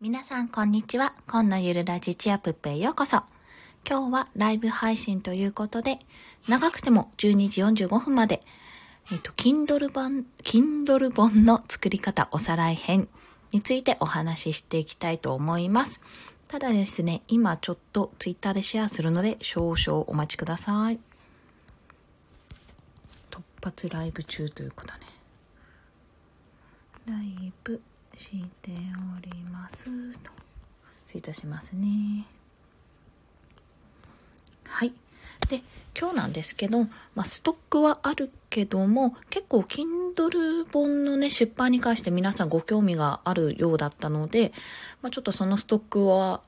皆さん、こんにちは。今のゆるラジチアプッペへようこそ。今日はライブ配信ということで、長くても12時45分まで、えっ、と、Kindle 版、Kindle 本の作り方おさらい編についてお話ししていきたいと思います。ただですね、今ちょっと Twitter でシェアするので少々お待ちください。突発ライブ中ということね。ライブしております。失礼いたしますね。はい。で、今日なんですけど、まあ、ストックはあるけども、結構 Kindle 本のね、出版に関して皆さんご興味があるようだったので、まあ、ちょっとそのストックは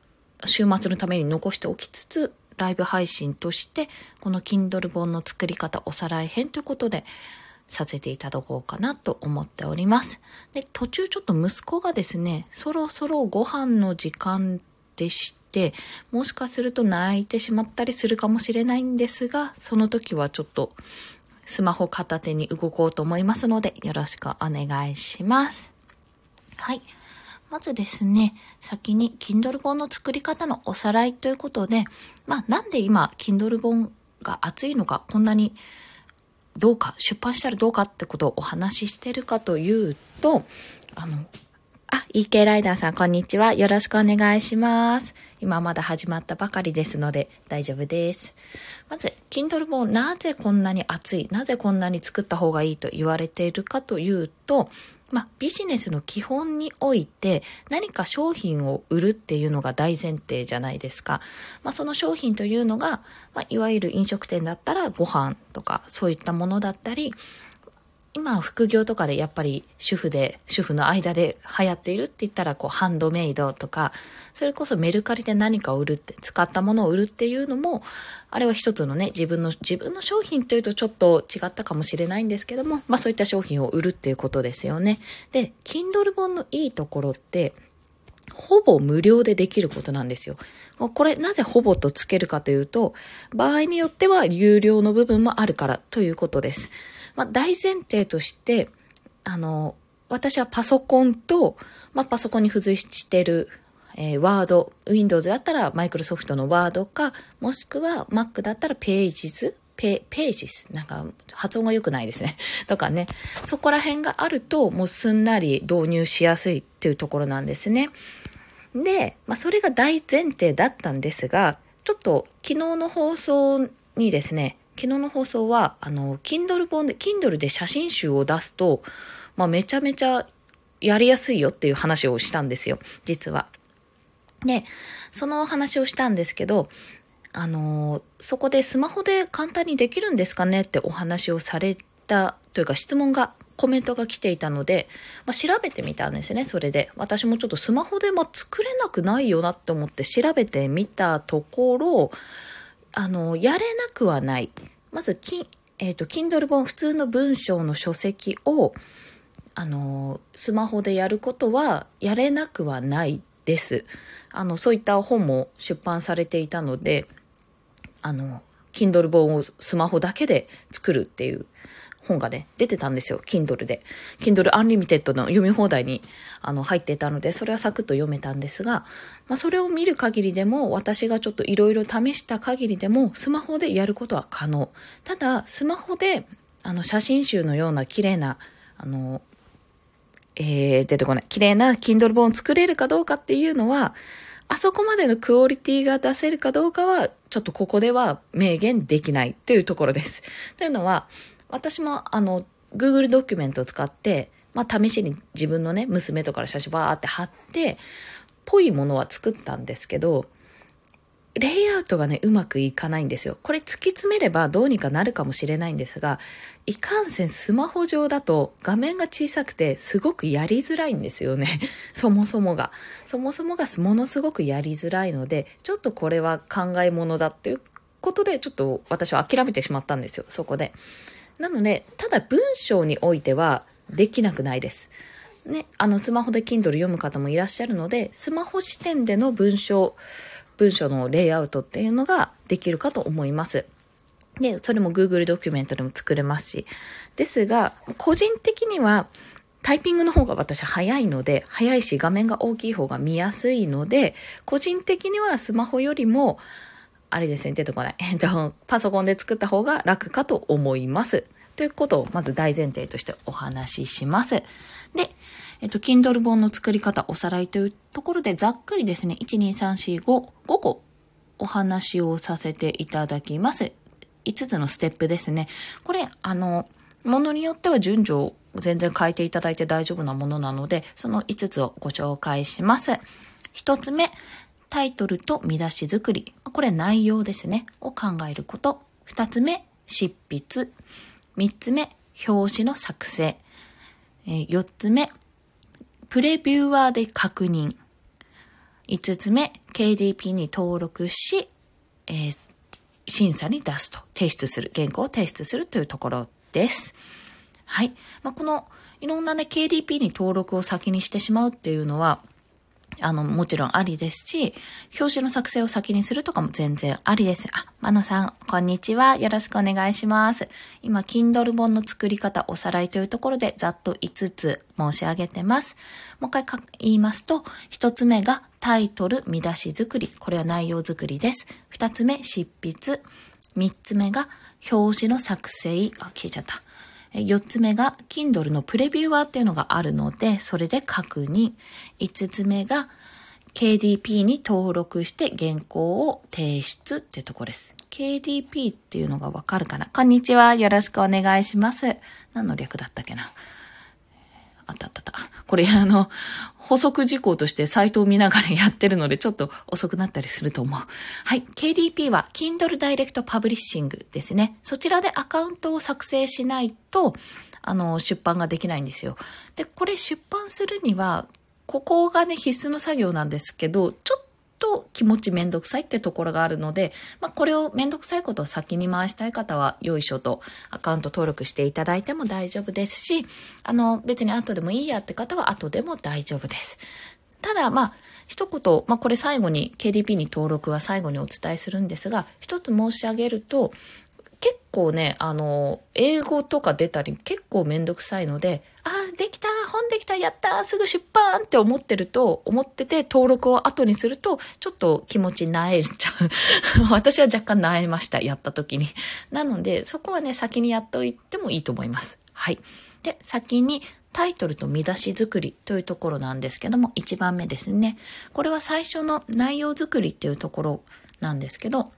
週末のために残しておきつつ、ライブ配信として、この Kindle 本の作り方おさらい編ということで、させていただこうかなと思っております。で、途中ちょっと息子がですね、そろそろご飯の時間でして、もしかすると泣いてしまったりするかもしれないんですが、その時はちょっとスマホ片手に動こうと思いますので、よろしくお願いします。はい。まずですね、先に Kindle 本の作り方のおさらいということで、まあなんで今 Kindle 本が熱いのか、こんなにどうか、出版したらどうかってことをお話ししてるかというと、あの、あ、EK ライダーさん、こんにちは。よろしくお願いします。今まだ始まったばかりですので大丈夫です。まず、Kindle 本なぜこんなに熱い、なぜこんなに作った方がいいと言われているかというと、まあ、ビジネスの基本において何か商品を売るっていうのが大前提じゃないですか。まあ、その商品というのが、まあ、いわゆる飲食店だったらご飯とかそういったものだったり、今副業とかでやっぱり主婦で、主婦の間で流行っているって言ったらこうハンドメイドとか、それこそメルカリで何かを売るって、使ったものを売るっていうのも、あれは一つのね、自分の、自分の商品というとちょっと違ったかもしれないんですけども、まあそういった商品を売るっていうことですよね。で、Kindle 本のいいところって、ほぼ無料でできることなんですよ。これなぜほぼとつけるかというと、場合によっては有料の部分もあるからということです。まあ、大前提として、あの、私はパソコンと、まあ、パソコンに付随してる、えー、ワード、Windows だったらマイクロソフトのワードか、もしくは Mac だったら Pages、ペページス。なんか、発音が良くないですね。とかね。そこら辺があると、もうすんなり導入しやすいっていうところなんですね。で、まあ、それが大前提だったんですが、ちょっと昨日の放送にですね、昨日の放送は、あの、Kindle 本で、Kindle で写真集を出すと、まあ、めちゃめちゃやりやすいよっていう話をしたんですよ、実は。で、その話をしたんですけど、あの、そこでスマホで簡単にできるんですかねってお話をされたというか質問が、コメントが来ていたので、まあ、調べてみたんですね、それで。私もちょっとスマホでま作れなくないよなって思って調べてみたところ、あの、やれなくはない。まず、きえっ、ー、と、Kindle 本、普通の文章の書籍を、あの、スマホでやることは、やれなくはないです。あの、そういった本も出版されていたので、あの、Kindle 本をスマホだけで作るっていう本がね、出てたんですよ。Kindle で。Kindle Unlimited の読み放題にあの入ってたので、それはサクッと読めたんですが、まあ、それを見る限りでも、私がちょっといろいろ試した限りでも、スマホでやることは可能。ただ、スマホで、あの、写真集のような綺麗な、あの、えー、出てこない。綺麗な Kindle 本を作れるかどうかっていうのは、あそこまでのクオリティが出せるかどうかは、ちょっとここでは明言できないというところです。というのは、私もあの、Google ドキュメントを使って、まあ、試しに自分のね、娘とかの写真バーって貼って、ぽいものは作ったんですけど、レイアウトがね、うまくいかないんですよ。これ突き詰めればどうにかなるかもしれないんですが、いかんせんスマホ上だと画面が小さくてすごくやりづらいんですよね。そもそもが。そもそもがものすごくやりづらいので、ちょっとこれは考え物だっていうことで、ちょっと私は諦めてしまったんですよ、そこで。なので、ただ文章においてはできなくないです。ね、あの、スマホで Kindle 読む方もいらっしゃるので、スマホ視点での文章、文章のレイアウトっていうのができるかと思います。で、それも Google ドキュメントでも作れますし。ですが、個人的には、タイピングの方が私早いので、早いし画面が大きい方が見やすいので、個人的にはスマホよりも、あれですね、出てこない。えっと、パソコンで作った方が楽かと思います。ということをまず大前提としてお話しします。で、えっと、Kindle 本の作り方、おさらいというところでざっくりですね、1、2、3、4、5、5個お話をさせていただきます。5つのステップですね。これ、あの、ものによっては順序を全然変えていただいて大丈夫なものなので、その5つをご紹介します。1つ目、タイトルと見出し作り。これ内容ですね。を考えること。2つ目、執筆。3つ目、表紙の作成。4つ目、プレビューワーで確認。5つ目、KDP に登録し、えー、審査に出すと、提出する、原稿を提出するというところです。はい。まあ、この、いろんなね、KDP に登録を先にしてしまうっていうのは、あの、もちろんありですし、表紙の作成を先にするとかも全然ありです。あ、マノさん、こんにちは。よろしくお願いします。今、Kindle 本の作り方、おさらいというところで、ざっと5つ申し上げてます。もう一回言いますと、1つ目がタイトル、見出し作り。これは内容作りです。2つ目、執筆。3つ目が表紙の作成。あ、消えちゃった。4つ目が Kindle のプレビューアーっていうのがあるので、それで確認。5つ目が KDP に登録して原稿を提出ってとこです。KDP っていうのがわかるかな？こんにちは。よろしくお願いします。何の略だったっけな？あったあったあった。これあの、補足事項としてサイトを見ながらやってるのでちょっと遅くなったりすると思う。はい。KDP は Kindle Direct Publishing ですね。そちらでアカウントを作成しないと、あの、出版ができないんですよ。で、これ出版するには、ここがね、必須の作業なんですけど、ちょっと気持ちめんどくさいってところがあるので、まあ、これをめんどくさいことを先に回したい方は、よいしょとアカウント登録していただいても大丈夫ですし、あの、別に後でもいいやって方は後でも大丈夫です。ただ、まあ、一言、まあ、これ最後に KDP に登録は最後にお伝えするんですが、一つ申し上げると、結構ね、あの、英語とか出たり結構めんどくさいので、ああ、できた本できたやったすぐ出版って思ってると、思ってて登録を後にすると、ちょっと気持ちなえちゃう。私は若干なえました、やった時に。なので、そこはね、先にやっておいてもいいと思います。はい。で、先にタイトルと見出し作りというところなんですけども、1番目ですね。これは最初の内容作りっていうところなんですけど、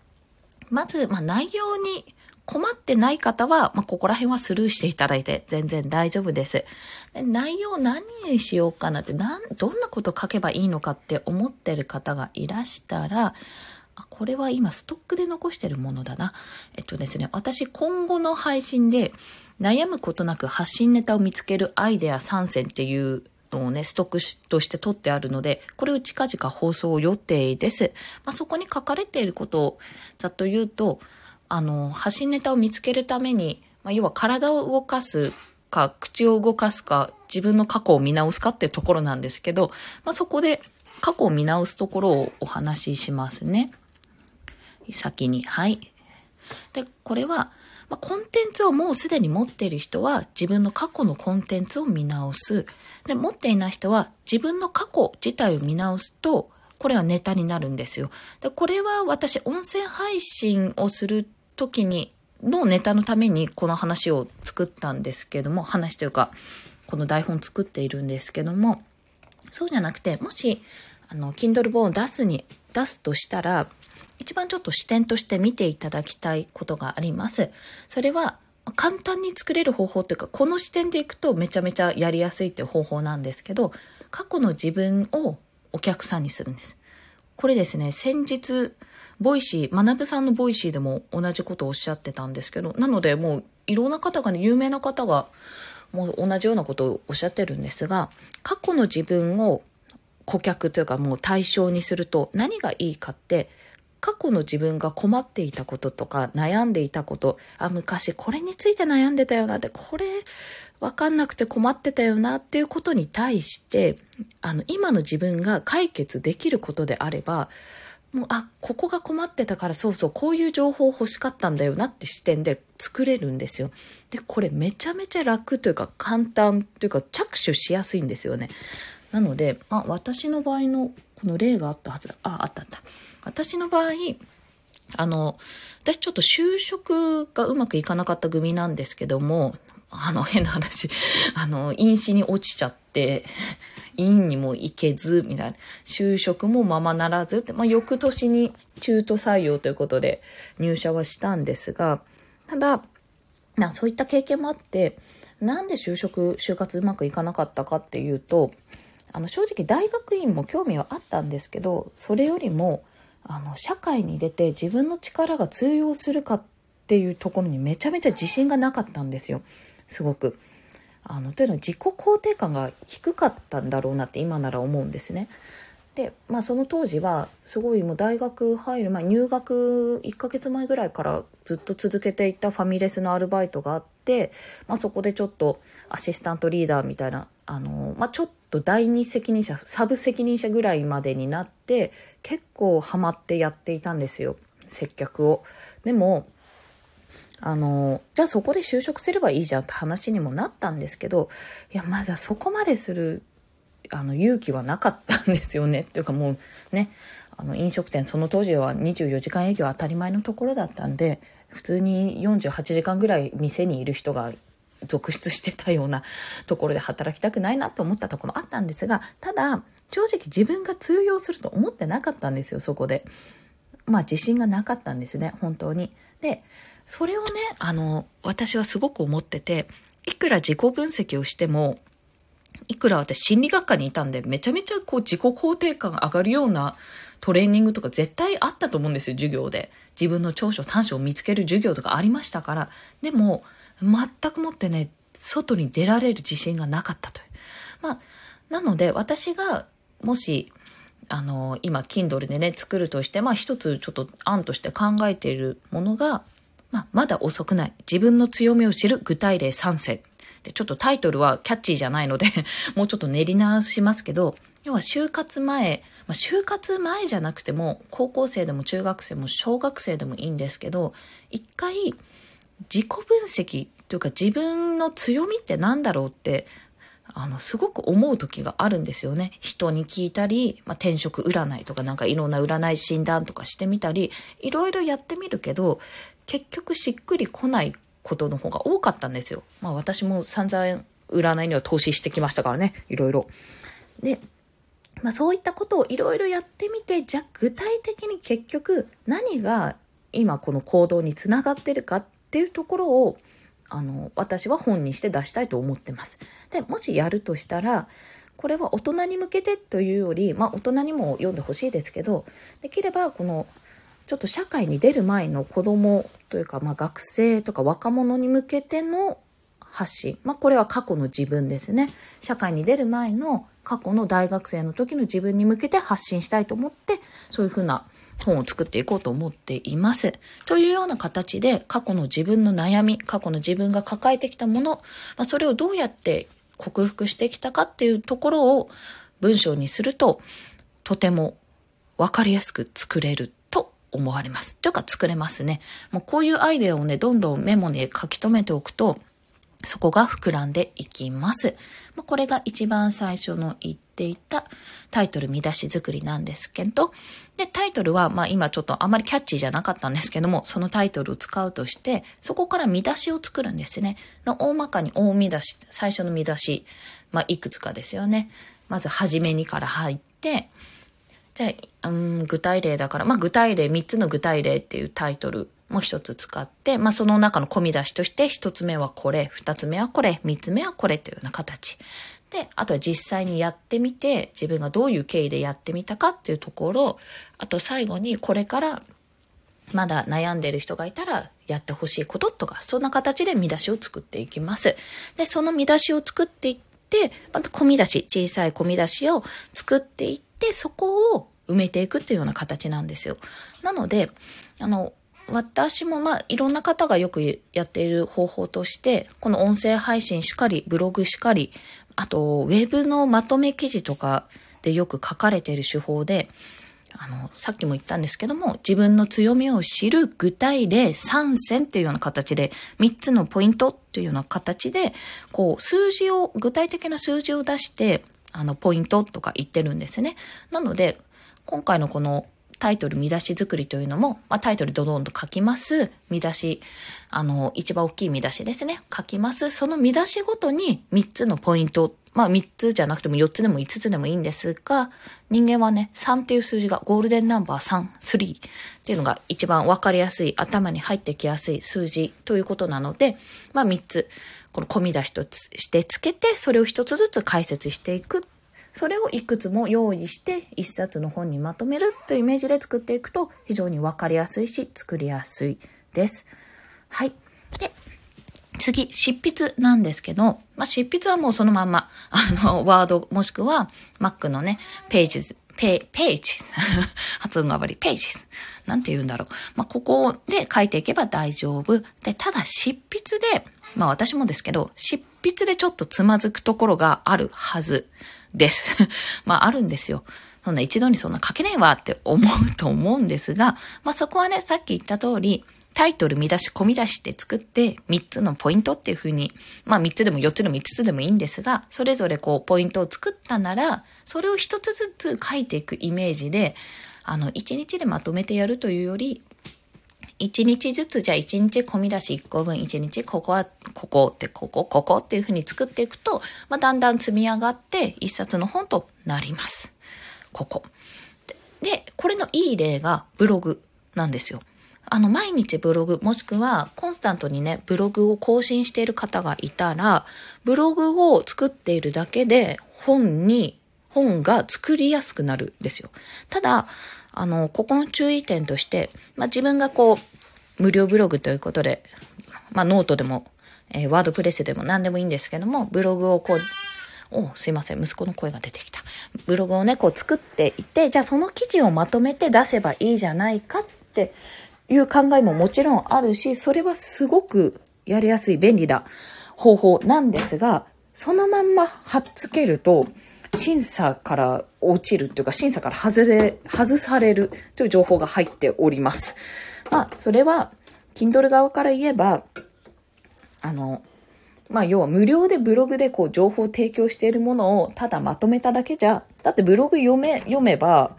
まず、まあ、内容に困ってない方は、まあ、ここら辺はスルーしていただいて全然大丈夫です。で内容何にしようかなって、なん、どんなこと書けばいいのかって思ってる方がいらしたら、あ、これは今ストックで残してるものだな。えっとですね、私今後の配信で悩むことなく発信ネタを見つけるアイデア参戦っていうのをね、ストックとして取ってあるので、これを近々放送予定です。まあ、そこに書かれていることをざっと言うと、あの、発信ネタを見つけるために、まあ、要は体を動かすか、口を動かすか、自分の過去を見直すかっていうところなんですけど、まあ、そこで過去を見直すところをお話ししますね。先に。はい。で、これは、まあ、コンテンツをもうすでに持っている人は自分の過去のコンテンツを見直す。で、持っていない人は自分の過去自体を見直すと、これはネタになるんですよ。で、これは私音声配信をする時にのネタのためにこの話を作ったんですけども、話というか、この台本作っているんですけども、そうじゃなくて、もし、あの、Kindle 本を出すに、出すとしたら、一番ちょっと視点として見ていただきたいことがあります。それは、簡単に作れる方法というか、この視点でいくとめちゃめちゃやりやすいっていう方法なんですけど、過去の自分をお客さんにするんです。これですね、先日、 Voicy、学さんの Voicy でも同じことをおっしゃってたんですけど、なのでもういろんな方がね、有名な方がもう同じようなことをおっしゃってるんですが、過去の自分を顧客というかもう対象にすると何がいいかって、過去の自分が困っていたこととか悩んでいたこと、あ、昔これについて悩んでたよなって、これわかんなくて困ってたよなっていうことに対して、あの、今の自分が解決できることであれば、もう、あ、ここが困ってたからそうそう、こういう情報欲しかったんだよなって視点で作れるんですよ。で、これめちゃめちゃ楽というか簡単というか着手しやすいんですよね。なので、あ私の場合のこの例があったはずだ。あ、あったあった。私の場合、あの、私ちょっと就職がうまくいかなかった組なんですけども、あの変な話、あの、飲酒に落ちちゃって、院にも行けず、みたいな。就職もままならずって、まあ、翌年に中途採用ということで入社はしたんですが、ただ、なそういった経験もあって、なんで就職、就活うまくいかなかったかっていうと、あの、正直大学院も興味はあったんですけど、それよりも、あの、社会に出て自分の力が通用するかっていうところにめちゃめちゃ自信がなかったんですよ。すごく。あのというのは自己肯定感が低かったんだろうなって今なら思うんですね。でまあその当時はすごいもう大学入る前入学1ヶ月前ぐらいからずっと続けていたファミレスのアルバイトがあって、まあ、そこでちょっとアシスタントリーダーみたいなあの、まあ、ちょっと第二責任者サブ責任者ぐらいまでになって結構ハマってやっていたんですよ接客を。でもあの、じゃあそこで就職すればいいじゃんって話にもなったんですけど、いや、まだそこまでする、あの、勇気はなかったんですよね。っていうかもうね、あの、飲食店、その当時は24時間営業当たり前のところだったんで、普通に48時間ぐらい店にいる人が続出してたようなところで働きたくないなと思ったところもあったんですが、ただ、正直自分が通用すると思ってなかったんですよ、そこで。まあ自信がなかったんですね、本当に。で、それをね、あの、私はすごく思ってて、いくら自己分析をしても、いくら私心理学科にいたんで、めちゃめちゃこう自己肯定感上がるようなトレーニングとか絶対あったと思うんですよ、授業で。自分の長所短所を見つける授業とかありましたから。でも、全くもってね、外に出られる自信がなかったという。まあ、なので私がもし、あの、今、Kindle でね、作るとして、まあ一つちょっと案として考えているものが、まあ、まだ遅くない。自分の強みを知る具体例3選。で、ちょっとタイトルはキャッチーじゃないので もうちょっと練り直しますけど、要は就活前、まあ、就活前じゃなくても、高校生でも中学生も小学生でもいいんですけど、一回、自己分析というか自分の強みって何だろうってあの、すごく思う時があるんですよね。人に聞いたり、まあ、転職占いとかなんかいろんな占い診断とかしてみたり、いろいろやってみるけど、結局しっくりこないことの方が多かったんですよ。まあ私も散々占いには投資してきましたからね、いろいろ。で、まあそういったことをいろいろやってみて、じゃあ具体的に結局何が今この行動につながってるかっていうところをあの、私は本にして出したいと思ってます。で、もしやるとしたら、これは大人に向けてというより、まあ大人にも読んでほしいですけど、できればこの、ちょっと社会に出る前の子供というか、まあ学生とか若者に向けての発信。まあこれは過去の自分ですね。社会に出る前の過去の大学生の時の自分に向けて発信したいと思って、そういうふうな本を作っていこうと思っています。というような形で過去の自分の悩み、過去の自分が抱えてきたもの、まあ、それをどうやって克服してきたかっていうところを文章にすると、とてもわかりやすく作れる思われます。というか作れますね。もうこういうアイデアをね、どんどんメモに書き留めておくと、そこが膨らんでいきます。まあ、これが一番最初の言っていたタイトル見出し作りなんですけど、で、タイトルは、まあ今ちょっとあまりキャッチーじゃなかったんですけども、そのタイトルを使うとして、そこから見出しを作るんですね。の大まかに大見出し、最初の見出し、まあいくつかですよね。まず、はじめにから入って、で、うん、具体例だから、まあ具体例、3つの具体例っていうタイトルも一つ使って、まあその中の込み出しとして、一つ目はこれ、二つ目はこれ、三つ目はこれというような形。で、あとは実際にやってみて、自分がどういう経緯でやってみたかっていうところ、あと最後にこれからまだ悩んでる人がいたらやってほしいこととか、そんな形で見出しを作っていきます。で、その見出しを作っていって、また込み出し、小さい込み出しを作っていって、でそこを埋めていくっていうような形なんですよ。なので、あの、私もまあいろんな方がよくやっている方法として、この音声配信しかり、ブログしかり、あとウェブのまとめ記事とかでよく書かれている手法で、あの、さっきも言ったんですけども、自分の強みを知る具体例3選っていうような形で、3つのポイントっていうような形で、こう、数字を、具体的な数字を出して、あの、ポイントとか言ってるんですね。なので、今回のこのタイトル見出し作りというのも、まあ、タイトルドドンと書きます。見出し、あの、一番大きい見出しですね。書きます。その見出しごとに3つのポイント。まあ3つじゃなくても4つでも5つでもいいんですが、人間はね、3っていう数字がゴールデンナンバー3、3っていうのが一番わかりやすい、頭に入ってきやすい数字ということなので、まあ3つ、この込み出しとしてつけて、それを1つずつ解説していくそれをいくつも用意して一冊の本にまとめるというイメージで作っていくと非常にわかりやすいし作りやすいです。はい。で、次、執筆なんですけど、まあ、執筆はもうそのまんま、あの、ワードもしくは Mac のね、ページズ、ペ、ページ発音が悪い、ページなんて言うんだろう。まあ、ここで書いていけば大丈夫。で、ただ執筆で、まあ私もですけど、執筆でちょっとつまずくところがあるはずです。まああるんですよ。そんな一度にそんな書けないわって思うと思うんですが、まあそこはね、さっき言った通り、タイトル見出し、込み出しって作って、3つのポイントっていうふうに、まあ3つでも4つでも5つでもいいんですが、それぞれこうポイントを作ったなら、それを1つずつ書いていくイメージで、あの、1日でまとめてやるというより、1日ずつ、じゃあ1日込み出し1個分、1日ここは、ここって、ここ、ここっていうふうに作っていくと、まあ、だんだん積み上がって1冊の本となります。ここ。で、これのいい例がブログなんですよ。あの、毎日ブログ、もしくはコンスタントにね、ブログを更新している方がいたら、ブログを作っているだけで本に、本が作りやすくなるんですよ。ただ、あの、ここの注意点として、まあ、自分がこう、無料ブログということで、まあ、ノートでも、えー、 WordPress でも何でもいいんですけども、ブログをこう、おすいません、息子の声が出てきた。ブログをね、こう作っていて、じゃあその記事をまとめて出せばいいじゃないかっていう考えももちろんあるし、それはすごくやりやすい便利な方法なんですが、そのまんま貼っつけると、審査から落ちるというか、審査から外れ、外されるという情報が入っております。まあ、それは、Kindle 側から言えば、あの、まあ、要は無料でブログでこう情報を提供しているものをただまとめただけじゃ、だってブログ読め、読めば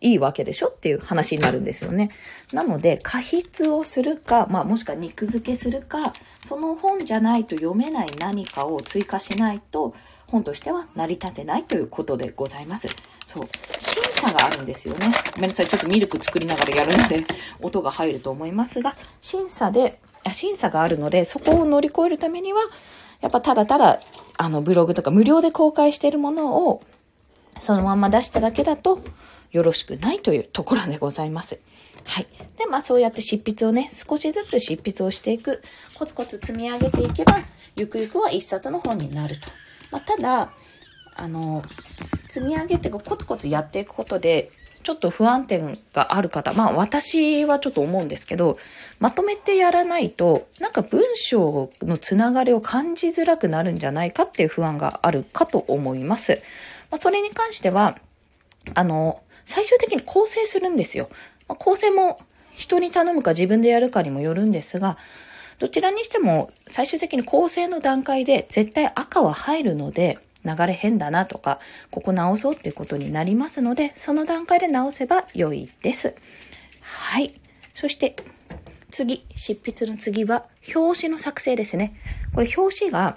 いいわけでしょっていう話になるんですよね。なので、過筆をするか、まあ、もしくは肉付けするか、その本じゃないと読めない何かを追加しないと、本としては成り立てないということでございます。そう。審査があるんですよね。ごめんなさい。ちょっとミルク作りながらやるので、音が入ると思いますが、審査で、審査があるので、そこを乗り越えるためには、やっぱただただ、あの、ブログとか無料で公開しているものを、そのまま出しただけだと、よろしくないというところでございます。はい。で、まあそうやって執筆をね、少しずつ執筆をしていく、コツコツ積み上げていけば、ゆくゆくは一冊の本になると。まあ、ただ、あの、積み上げてコツコツやっていくことで、ちょっと不安点がある方、まあ私はちょっと思うんですけど、まとめてやらないと、なんか文章のつながりを感じづらくなるんじゃないかっていう不安があるかと思います。まあ、それに関しては、あの、最終的に構成するんですよ。まあ、構成も人に頼むか自分でやるかにもよるんですが、どちらにしても最終的に構成の段階で絶対赤は入るので、流れ変だなとか、ここ直そうっていうことになりますので、その段階で直せば良いです。はい。そして、次、執筆の次は、表紙の作成ですね。これ表紙が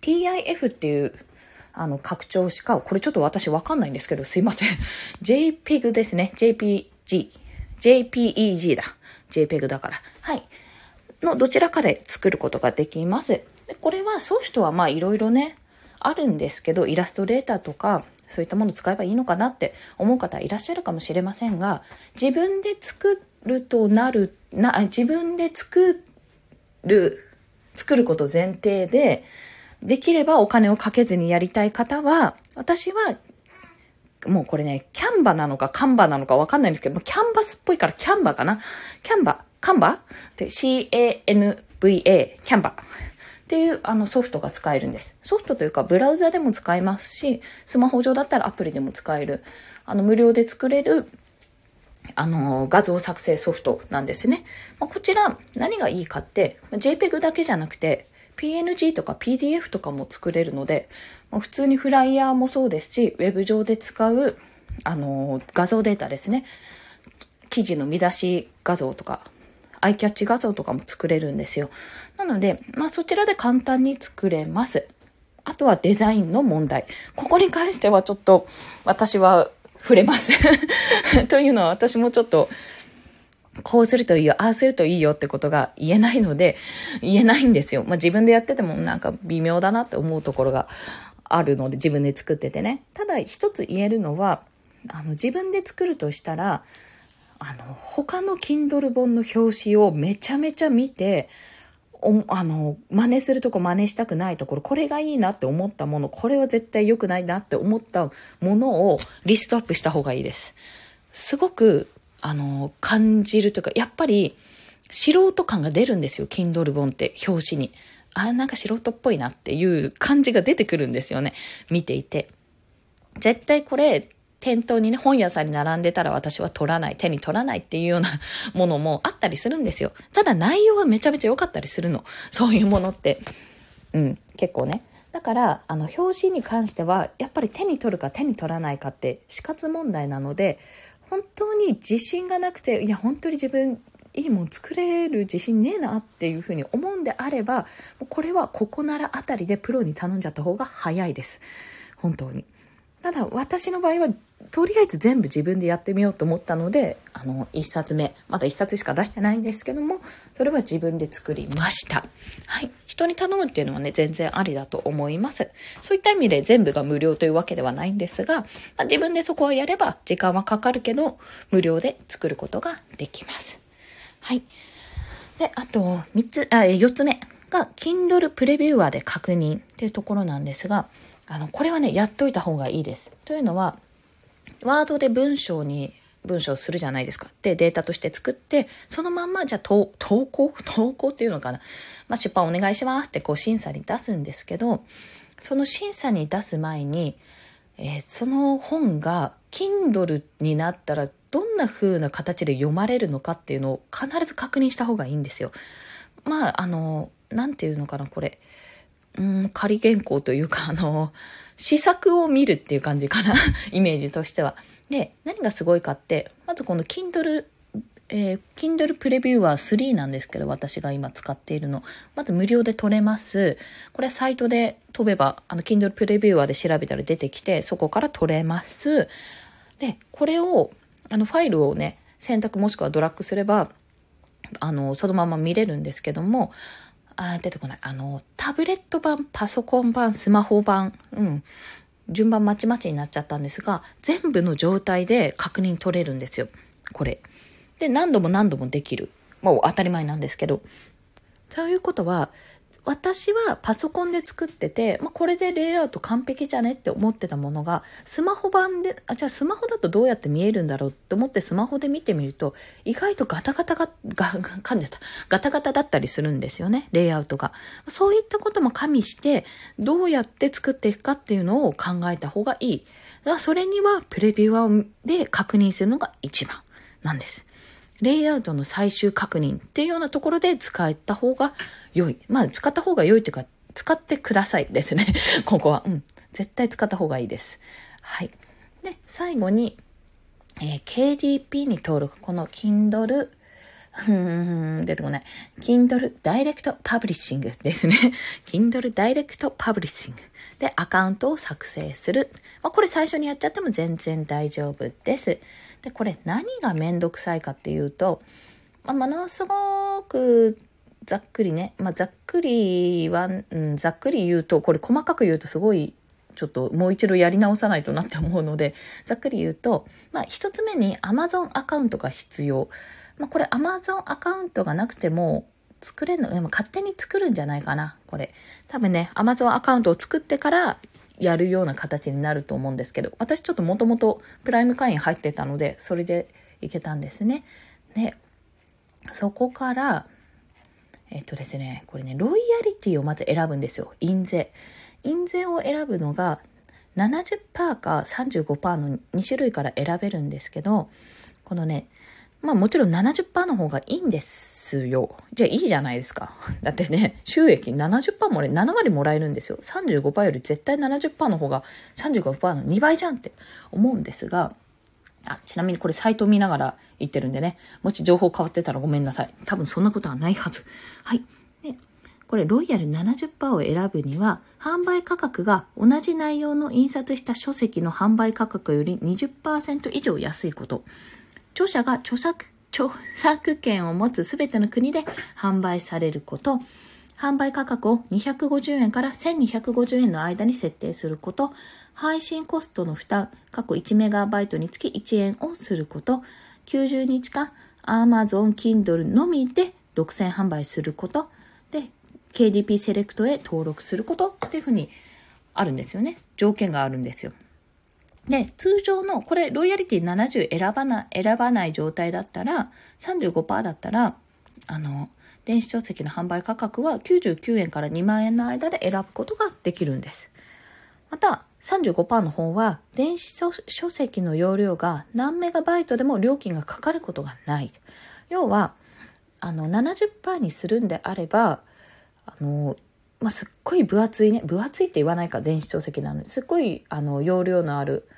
TIF っていうあの、拡張子か、これちょっと私わかんないんですけど、すいません。JPEG ですね。JPG。JPEG だ。JPEG だから。はい。のどちらかで作ることができます。でこれはソフトはまあいろいろね、あるんですけど、イラストレーターとか、そういったものを使えばいいのかなって思う方いらっしゃるかもしれませんが、自分で作るとなる、な、自分で作る、作ること前提で、できればお金をかけずにやりたい方は、私は、もうこれね、キャンバなのかカンバなのかわかんないんですけど、キャンバスっぽいからキャンバかな？キャンバカンバ？で ?C-A-N-V-A、キャンバっっていうあのソフトが使えるんです。ソフトというかブラウザでも使えますし、スマホ上だったらアプリでも使える、あの無料で作れるあの、画像作成ソフトなんですね。まあ、こちら、何がいいかって、JPEG だけじゃなくて、PNG とか PDF とかも作れるので、まあ、普通にフライヤーもそうですし、ウェブ上で使う、あの、画像データですね。記事の見出し画像とか、アイキャッチ画像とかも作れるんですよ。なので、まあそちらで簡単に作れます。あとはデザインの問題。ここに関してはちょっと私は触れます というのは私もちょっと、こうするといいよ、ああするといいよってことが言えないので、言えないんですよ。まあ自分でやっててもなんか微妙だなって思うところがあるので、自分で作っててね。ただ一つ言えるのは、あの自分で作るとしたら、あの、他の Kindle 本の表紙をめちゃめちゃ見て、おあの、真似するとこ真似したくないところ、これがいいなって思ったもの、これは絶対良くないなって思ったものをリストアップした方がいいです。すごく、あの、感じるというか、やっぱり素人感が出るんですよ、Kindle 本って表紙に。あ、なんか素人っぽいなっていう感じが出てくるんですよね、見ていて。絶対これ店頭にね、本屋さんに並んでたら私は取らない、手に取らないっていうような ものもあったりするんですよ。ただ内容はめちゃめちゃ良かったりするの。そういうものって。うん、結構ね。だから、あの、表紙に関しては、やっぱり手に取るか手に取らないかって死活問題なので、本当に自信がなくて、いや、本当に自分、いいもん作れる自信ねえなっていうふうに思うんであれば、これはここならあたりでプロに頼んじゃった方が早いです。本当に。ただ私の場合はとりあえず全部自分でやってみようと思ったのであの1冊目。まだ1冊しか出してないんですけどもそれは自分で作りました。はい。人に頼むっていうのはね全然ありだと思います。そういった意味で全部が無料というわけではないんですが、まあ、自分でそこはやれば時間はかかるけど無料で作ることができます。はい。であと3つあ4つ目が Kindle プレビューアーで確認っていうところなんですがあの、これはね、やっといた方がいいです。というのは、ワードで文章に、文章するじゃないですか。で、データとして作って、そのまんま、じゃあ、投稿？投稿っていうのかな。まあ、出版お願いしますって、こう、審査に出すんですけど、その審査に出す前に、えー、その本が Kindle になったらどんな風な形で読まれるのかっていうのを必ず確認した方がいいんですよ。まあ、あの、なんていうのかな、これ。うん、仮原稿というか、あの、試作を見るっていう感じかな、イメージとしては。で、何がすごいかって、まずこの Kindle、えー、Kindle Previewer 3なんですけど、私が今使っているの。まず無料で取れます。これサイトで飛べば、あの、Kindle Previewer で調べたら出てきて、そこから取れます。で、これを、あの、ファイルをね、選択もしくはドラッグすれば、あの、そのまま見れるんですけども、あ、出てこない。あの、タブレット版、パソコン版、スマホ版、うん。順番まちまちになっちゃったんですが、全部の状態で確認取れるんですよ。これ。で、何度も何度もできる。もう当たり前なんですけど。ということは、私はパソコンで作ってて、まあ、これでレイアウト完璧じゃねって思ってたものが、スマホ版で、あ、じゃあスマホだとどうやって見えるんだろうって思ってスマホで見てみると、意外とガタガタが、が、噛んでた。ガタガタだったりするんですよね、レイアウトが。そういったことも加味して、どうやって作っていくかっていうのを考えた方がいい。それにはプレビューで確認するのが一番なんです。レイアウトの最終確認っていうようなところで使った方が良い。まあ、使った方が良いというか、使ってくださいですね。ここは。うん。絶対使った方がいいです。はい。で、最後に、えー、KDP に登録。この Kindle、うん、出てこない。Kindle Direct Publishing ですね。Kindle Direct Publishing でアカウントを作成する。まあ、これ最初にやっちゃっても全然大丈夫です。で、これ何がめんどくさいかっていうと、まあ、ものすごくざっくりね、まあ、ざっくりは、うん、ざっくり言うと、これ細かく言うとすごい、ちょっともう一度やり直さないとなって思うので、ざっくり言うと、まあ、一つ目に Amazon アカウントが必要。まあ、これ Amazon アカウントがなくても、作れるの、でも勝手に作るんじゃないかな、これ。多分ね、Amazon アカウントを作ってからやるような形になると思うんですけど、私ちょっともともとプライム会員入ってたので、それでいけたんですね。で、そこから、えっとですね、これね、ロイヤリティをまず選ぶんですよ。印税。印税を選ぶのが70%か35%の2種類から選べるんですけど、このね、まあもちろん70%の方がいいんですよ。じゃあいいじゃないですか。だってね、収益70%もね、7割もらえるんですよ。35%より絶対70%の方が35%の2倍じゃんって思うんですが、あ、ちなみにこれサイト見ながら言ってるんでね、もし情報変わってたらごめんなさい。多分そんなことはないはず。はい。で、これロイヤル70%を選ぶには、販売価格が同じ内容の印刷した書籍の販売価格より20%以上安いこと。著者が著作、著作権を持つすべての国で販売されること。販売価格を250円から1250円の間に設定すること。配信コストの負担、過去1メガバイトにつき1円をすること、90日間 Amazon Kindle のみで独占販売すること、で、KDP セレクトへ登録することっていうふうにあるんですよね。条件があるんですよ。で、通常の、これ、ロイヤリティ70選ばな、選ばない状態だったら、35%だったら、あの、電子書籍の販売価格は99円から2万円の間で選ぶことができるんです。また、35%の方は電子書籍の容量が何メガバイトでも料金がかかることがない。要は、あの、70%にするんであれば、あの、まあ、すっごい分厚いね、分厚いって言わないか、電子書籍なのに、すっごい、あの、容量のある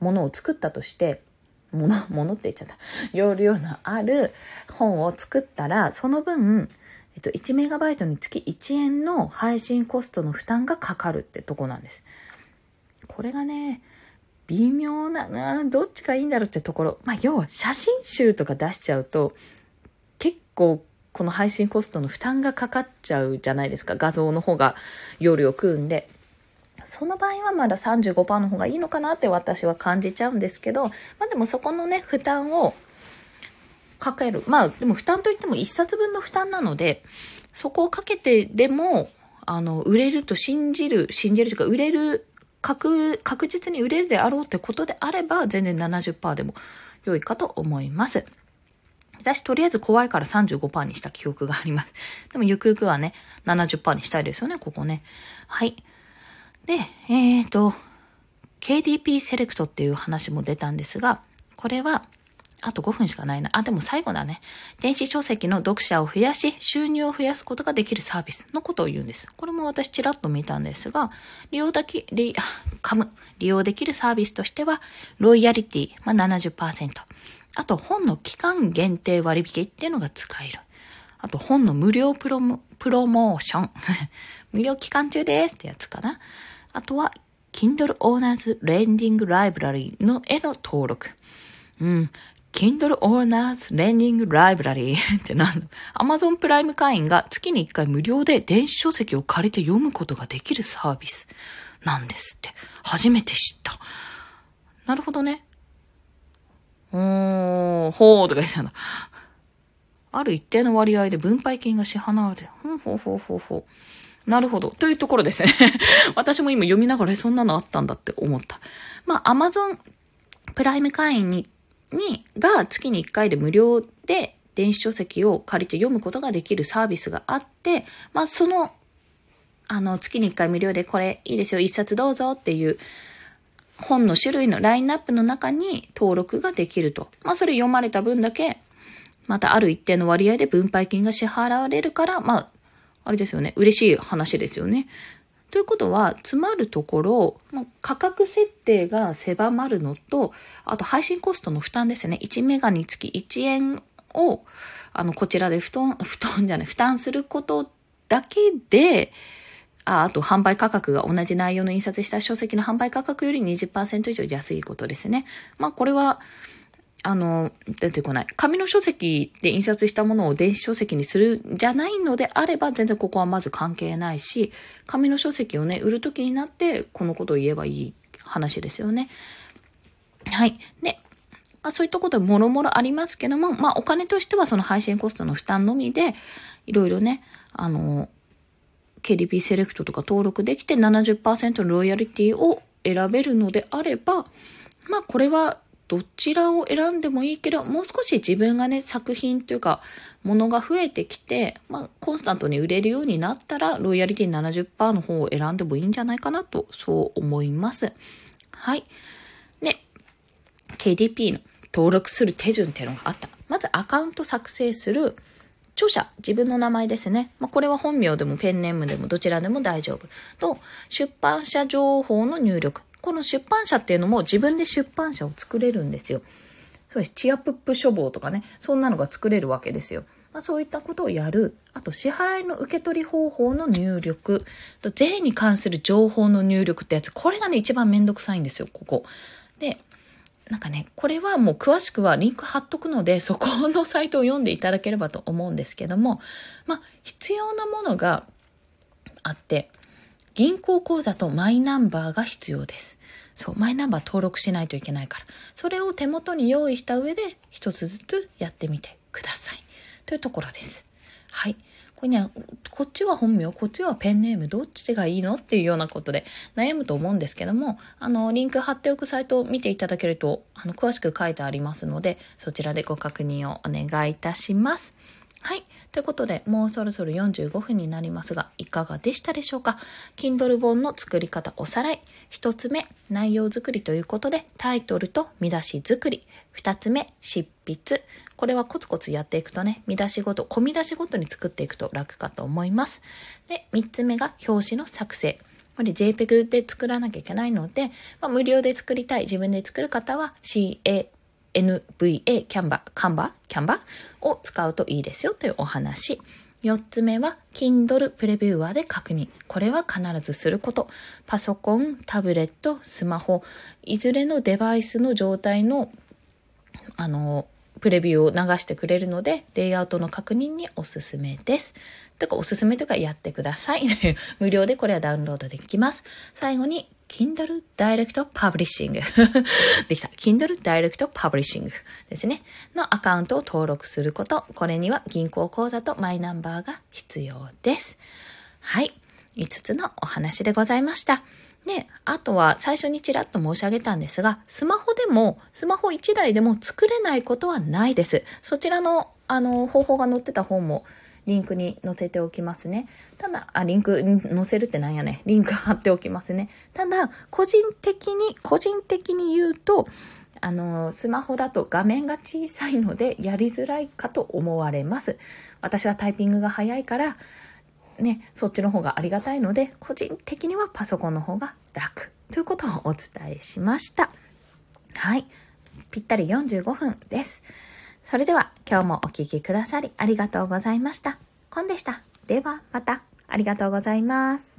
ものを作ったとして、もの、ものって言っちゃった。容量のある本を作ったら、その分、えっと、1メガバイトにつき1円の配信コストの負担がかかるってとこなんです。これがね、微妙なな、どっちがいいんだろうってところ。まあ、要は写真集とか出しちゃうと、結構この配信コストの負担がかかっちゃうじゃないですか。画像の方が容量食うんで。その場合はまだ35%の方がいいのかなって私は感じちゃうんですけど、まあでもそこのね、負担をかける。まあでも負担といっても1冊分の負担なので、そこをかけてでも、あの、売れると信じる、信じるというか、売れる確、確実に売れるであろうってことであれば、全然70%でも良いかと思います。私、とりあえず怖いから35%にした記憶があります。でも、ゆくゆくはね、70%にしたいですよね、ここね。はい。で、えっ、ー、と、KDP セレクトっていう話も出たんですが、これは、あと5分しかないな。あ、でも最後だね。電子書籍の読者を増やし、収入を増やすことができるサービスのことを言うんです。これも私ちらっと見たんですが、利用だき、利、噛む。利用できるサービスとしては、ロイヤリティ、まあ、70%。あと、本の期間限定割引っていうのが使える。あと、本の無料プロモ、プロモーション。無料期間中ですってやつかな。あとは、Kindle Owners Lending Library の絵の登録。うん。Kindle Owners Learning Library って何だ ?Amazon プライム会員が月に1回無料で電子書籍を借りて読むことができるサービスなんですって。初めて知った。なるほどね。おー、ほーとか言ってたんだ。ある一定の割合で分配金が支払われる。ほうほうほうほうほう。なるほど。というところですね。私も今読みながらそんなのあったんだって思った。まあ、Amazon プライム会員にに、が月に1回で無料で電子書籍を借りて読むことができるサービスがあって、まあその、あの、月に1回無料でこれいいですよ、1冊どうぞっていう本の種類のラインナップの中に登録ができると。まあそれ読まれた分だけ、またある一定の割合で分配金が支払われるから、まあ、あれですよね。嬉しい話ですよね。ということは、つまるところ、価格設定が狭まるのと、あと配信コストの負担ですね。1メガにつき1円を、あの、こちらで布団、布団じゃない、負担することだけで、ああと販売価格が同じ内容の印刷した書籍の販売価格より20%以上安いことですね。まあこれは、あの、出てこない。紙の書籍で印刷したものを電子書籍にするじゃないのであれば、全然ここはまず関係ないし、紙の書籍をね、売るときになって、このことを言えばいい話ですよね。はい。で、まあそういったこともろもろありますけども、まあお金としてはその配信コストの負担のみで、いろいろね、あの、KDP セレクトとか登録できて70%のロイヤリティを選べるのであれば、まあこれはどちらを選んでもいいけど、もう少し自分がね、作品というか、ものが増えてきて、まあ、コンスタントに売れるようになったら、ロイヤリティ70%の方を選んでもいいんじゃないかなと、そう思います。はい。で、KDP の登録する手順っていうのがあった。まずアカウント作成する著者、自分の名前ですね。まあ、これは本名でもペンネームでもどちらでも大丈夫。と、出版社情報の入力。この出版社っていうのも自分で出版社を作れるんですよ。そうです。チアプップ書房とかね、そんなのが作れるわけですよ。まあ、そういったことをやる。あと、支払いの受け取り方法の入力。と、税に関する情報の入力ってやつ。これがね、一番めんどくさいんですよ、ここ。で、なんかね、これはもう詳しくはリンク貼っとくので、そこのサイトを読んでいただければと思うんですけども、まあ、必要なものがあって、銀行口座とマイナンバーが必要です。そう、マイナンバー登録しないといけないから。それを手元に用意した上で、一つずつやってみてください。というところです。はい。これね、こっちは本名、こっちはペンネーム、どっちがいいのっていうようなことで悩むと思うんですけども、あの、リンク貼っておくサイトを見ていただけると、あの、詳しく書いてありますので、そちらでご確認をお願いいたします。はい。ということで、もうそろそろ45分になりますが、いかがでしたでしょうか ?Kindle 本の作り方おさらい。一つ目、内容作りということで、タイトルと見出し作り。二つ目、執筆。これはコツコツやっていくとね、見出しごと、込み出しごとに作っていくと楽かと思います。で、三つ目が表紙の作成。これ JPEG で作らなきゃいけないので、まあ、無料で作りたい、自分で作る方は CA NVA キャンバー、カンバーキャンバーを使うといいですよというお話。4つ目は Kindle プレビューアーで確認。これは必ずすること。パソコン、タブレット、スマホ、いずれのデバイスの状態の、あの、プレビューを流してくれるので、レイアウトの確認におすすめです。とか、おすすめとかやってください。無料でこれはダウンロードできます。最後に、Kindle Direct Publishing できた。Kindle Direct Publishing ですね。のアカウントを登録すること。これには銀行口座とマイナンバーが必要です。はい。5つのお話でございました。で、あとは最初にちらっと申し上げたんですが、スマホでも、スマホ1台でも作れないことはないです。そちらの、あの、方法が載ってた本もリンクに載せておきますね。ただ、あ、リンク載せるってなんやね。リンク貼っておきますね。ただ、個人的に、個人的に言うと、あの、スマホだと画面が小さいのでやりづらいかと思われます。私はタイピングが早いから、ね、そっちの方がありがたいので、個人的にはパソコンの方が楽ということをお伝えしました。はい。ぴったり45分です。それでは今日もお聴きくださりありがとうございました。コンでした。ではまた。ありがとうございます。